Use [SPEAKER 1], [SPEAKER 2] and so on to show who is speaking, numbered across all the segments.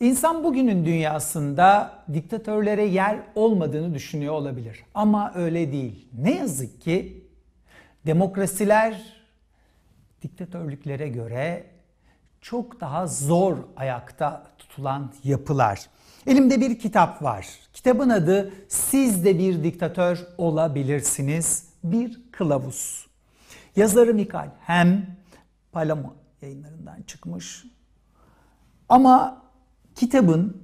[SPEAKER 1] İnsan bugünün dünyasında diktatörlere yer olmadığını düşünüyor olabilir. Ama öyle değil. Ne yazık ki demokrasiler diktatörlüklere göre çok daha zor ayakta tutulan yapılar. Elimde bir kitap var. Kitabın adı Siz de bir diktatör olabilirsiniz. Bir kılavuz. Yazarı Mikal Hem Palamo yayınlarından çıkmış. Ama kitabın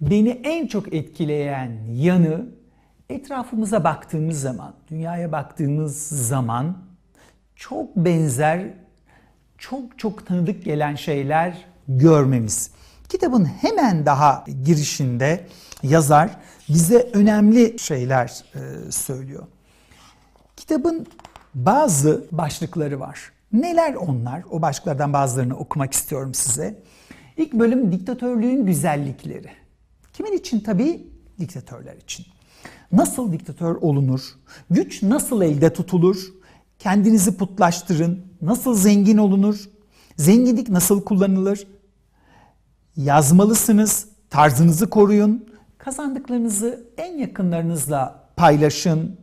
[SPEAKER 1] beni en çok etkileyen yanı etrafımıza baktığımız zaman, dünyaya baktığımız zaman çok benzer, çok çok tanıdık gelen şeyler görmemiz. Kitabın hemen daha girişinde yazar bize önemli şeyler e, söylüyor. Kitabın bazı başlıkları var. Neler onlar? O başlıklardan bazılarını okumak istiyorum size. İlk bölüm diktatörlüğün güzellikleri. Kimin için tabii? Diktatörler için. Nasıl diktatör olunur? Güç nasıl elde tutulur? Kendinizi putlaştırın. Nasıl zengin olunur? Zenginlik nasıl kullanılır? Yazmalısınız. Tarzınızı koruyun. Kazandıklarınızı en yakınlarınızla paylaşın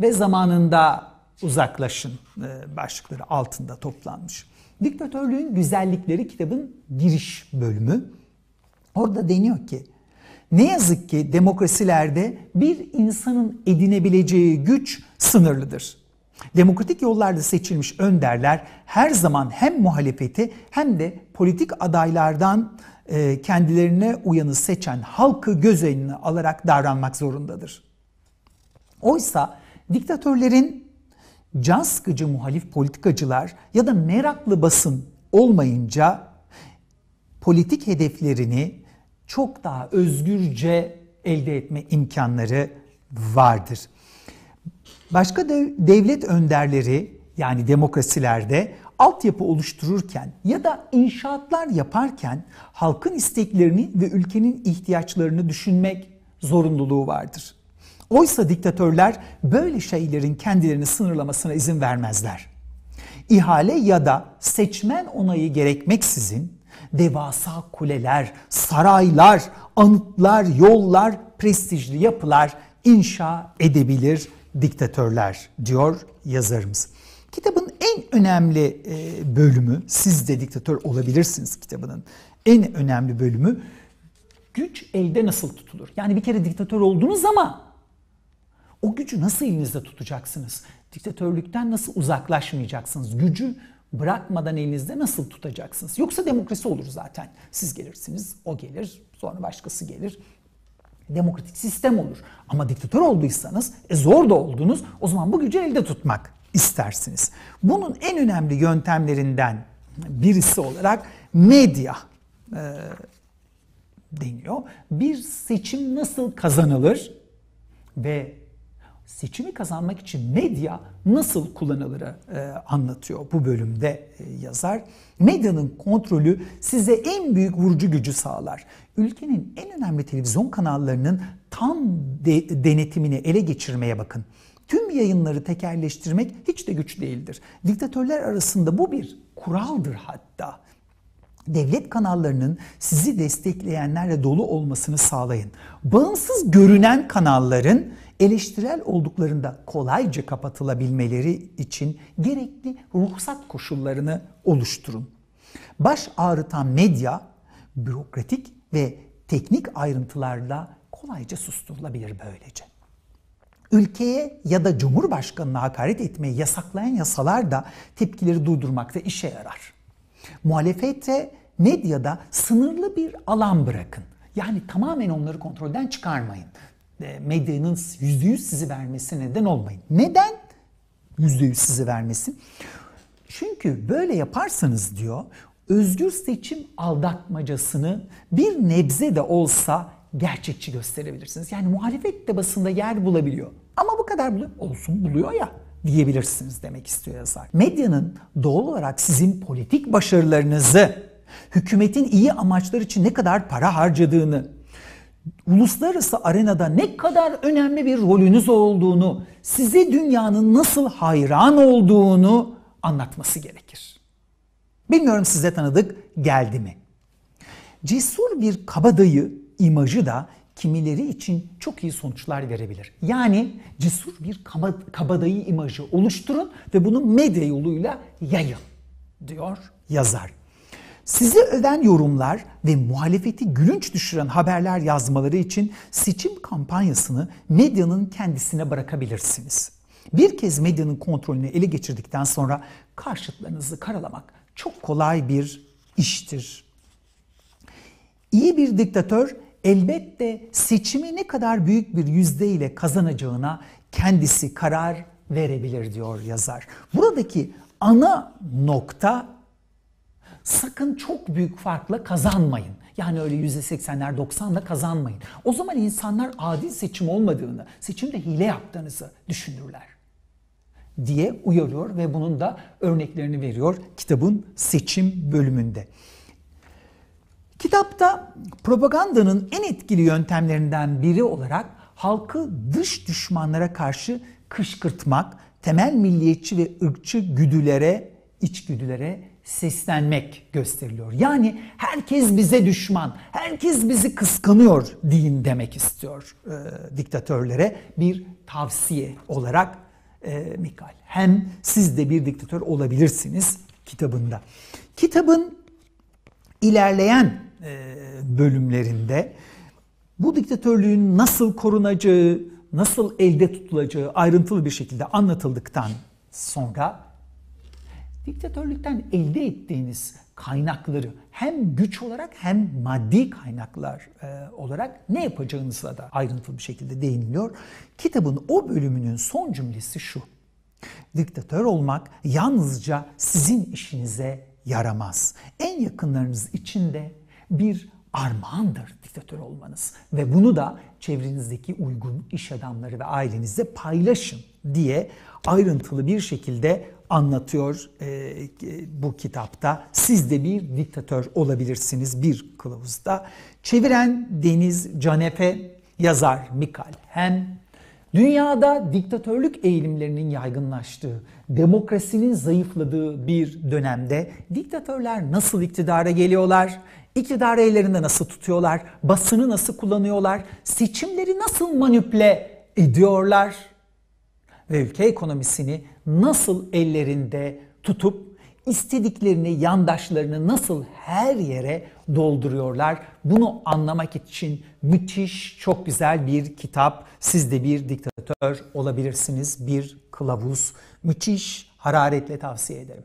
[SPEAKER 1] ve zamanında uzaklaşın e, başlıkları altında toplanmış. Diktatörlüğün Güzellikleri kitabın giriş bölümü. Orada deniyor ki ne yazık ki demokrasilerde bir insanın edinebileceği güç sınırlıdır. Demokratik yollarda seçilmiş önderler her zaman hem muhalefeti hem de politik adaylardan e, kendilerine uyanı seçen halkı göz önüne alarak davranmak zorundadır. Oysa diktatörlerin can sıkıcı muhalif politikacılar ya da meraklı basın olmayınca politik hedeflerini çok daha özgürce elde etme imkanları vardır. Başka devlet önderleri yani demokrasilerde altyapı oluştururken ya da inşaatlar yaparken halkın isteklerini ve ülkenin ihtiyaçlarını düşünmek zorunluluğu vardır. Oysa diktatörler böyle şeylerin kendilerini sınırlamasına izin vermezler. İhale ya da seçmen onayı gerekmeksizin devasa kuleler, saraylar, anıtlar, yollar, prestijli yapılar inşa edebilir diktatörler diyor yazarımız. Kitabın en önemli e, bölümü, siz de diktatör olabilirsiniz kitabının en önemli bölümü güç elde nasıl tutulur? Yani bir kere diktatör oldunuz ama o gücü nasıl elinizde tutacaksınız? Diktatörlükten nasıl uzaklaşmayacaksınız? Gücü bırakmadan elinizde nasıl tutacaksınız? Yoksa demokrasi olur zaten. Siz gelirsiniz, o gelir, sonra başkası gelir. Demokratik sistem olur. Ama diktatör olduysanız, e zor da oldunuz, o zaman bu gücü elde tutmak istersiniz. Bunun en önemli yöntemlerinden birisi olarak medya e, deniyor. Bir seçim nasıl kazanılır ve seçimi kazanmak için medya nasıl kullanılırı e, anlatıyor bu bölümde e, yazar. Medyanın kontrolü size en büyük vurucu gücü sağlar. Ülkenin en önemli televizyon kanallarının tam de, denetimini ele geçirmeye bakın. Tüm yayınları tekerleştirmek hiç de güç değildir. Diktatörler arasında bu bir kuraldır hatta. Devlet kanallarının sizi destekleyenlerle dolu olmasını sağlayın. Bağımsız görünen kanalların eleştirel olduklarında kolayca kapatılabilmeleri için gerekli ruhsat koşullarını oluşturun. Baş ağrıtan medya bürokratik ve teknik ayrıntılarla kolayca susturulabilir böylece. Ülkeye ya da Cumhurbaşkanı'na hakaret etmeyi yasaklayan yasalar da tepkileri durdurmakta işe yarar. Muhalefete medyada sınırlı bir alan bırakın. Yani tamamen onları kontrolden çıkarmayın. E, medyanın %100 sizi vermesi neden olmayın. Neden %100 sizi vermesin? Çünkü böyle yaparsanız diyor özgür seçim aldatmacasını bir nebze de olsa gerçekçi gösterebilirsiniz. Yani muhalefet de basında yer bulabiliyor. Ama bu kadar buluyor. Olsun buluyor ya diyebilirsiniz demek istiyor yazar. Medyanın doğal olarak sizin politik başarılarınızı, hükümetin iyi amaçlar için ne kadar para harcadığını, uluslararası arenada ne kadar önemli bir rolünüz olduğunu, size dünyanın nasıl hayran olduğunu anlatması gerekir. Bilmiyorum size tanıdık geldi mi? Cesur bir kabadayı imajı da kimileri için çok iyi sonuçlar verebilir. Yani cesur bir kabadayı imajı oluşturun ve bunu medya yoluyla yayın diyor yazar. Sizi öven yorumlar ve muhalefeti gülünç düşüren haberler yazmaları için seçim kampanyasını medyanın kendisine bırakabilirsiniz. Bir kez medyanın kontrolünü ele geçirdikten sonra karşıtlarınızı karalamak çok kolay bir iştir. İyi bir diktatör elbette seçimi ne kadar büyük bir yüzdeyle kazanacağına kendisi karar verebilir diyor yazar. Buradaki ana nokta sakın çok büyük farkla kazanmayın. Yani öyle %80'ler 90'la kazanmayın. O zaman insanlar adil seçim olmadığını, seçimde hile yaptığınızı düşünürler diye uyarıyor ve bunun da örneklerini veriyor kitabın seçim bölümünde. Kitapta propagandanın en etkili yöntemlerinden biri olarak halkı dış düşmanlara karşı kışkırtmak, temel milliyetçi ve ırkçı güdülere, içgüdülere seslenmek gösteriliyor. Yani herkes bize düşman, herkes bizi kıskanıyor deyin demek istiyor e, diktatörlere bir tavsiye olarak e, Mikal. Hem siz de bir diktatör olabilirsiniz kitabında. Kitabın ilerleyen bölümlerinde bu diktatörlüğün nasıl korunacağı, nasıl elde tutulacağı ayrıntılı bir şekilde anlatıldıktan sonra diktatörlükten elde ettiğiniz kaynakları hem güç olarak hem maddi kaynaklar e, olarak ne yapacağınızla da ayrıntılı bir şekilde değiniliyor. Kitabın o bölümünün son cümlesi şu. Diktatör olmak yalnızca sizin işinize yaramaz. En yakınlarınız için de bir armağandır diktatör olmanız. Ve bunu da çevrenizdeki uygun iş adamları ve ailenizle paylaşın diye ayrıntılı bir şekilde anlatıyor e, bu kitapta. Siz de bir diktatör olabilirsiniz bir kılavuzda. Çeviren Deniz Canepe, yazar Mikal Hem. Dünyada diktatörlük eğilimlerinin yaygınlaştığı, demokrasinin zayıfladığı bir dönemde diktatörler nasıl iktidara geliyorlar? İktidarı ellerinde nasıl tutuyorlar? Basını nasıl kullanıyorlar? Seçimleri nasıl manipüle ediyorlar? Ve ülke ekonomisini nasıl ellerinde tutup istediklerini, yandaşlarını nasıl her yere dolduruyorlar? Bunu anlamak için müthiş, çok güzel bir kitap. Siz de bir diktatör olabilirsiniz, bir kılavuz. Müthiş, hararetle tavsiye ederim.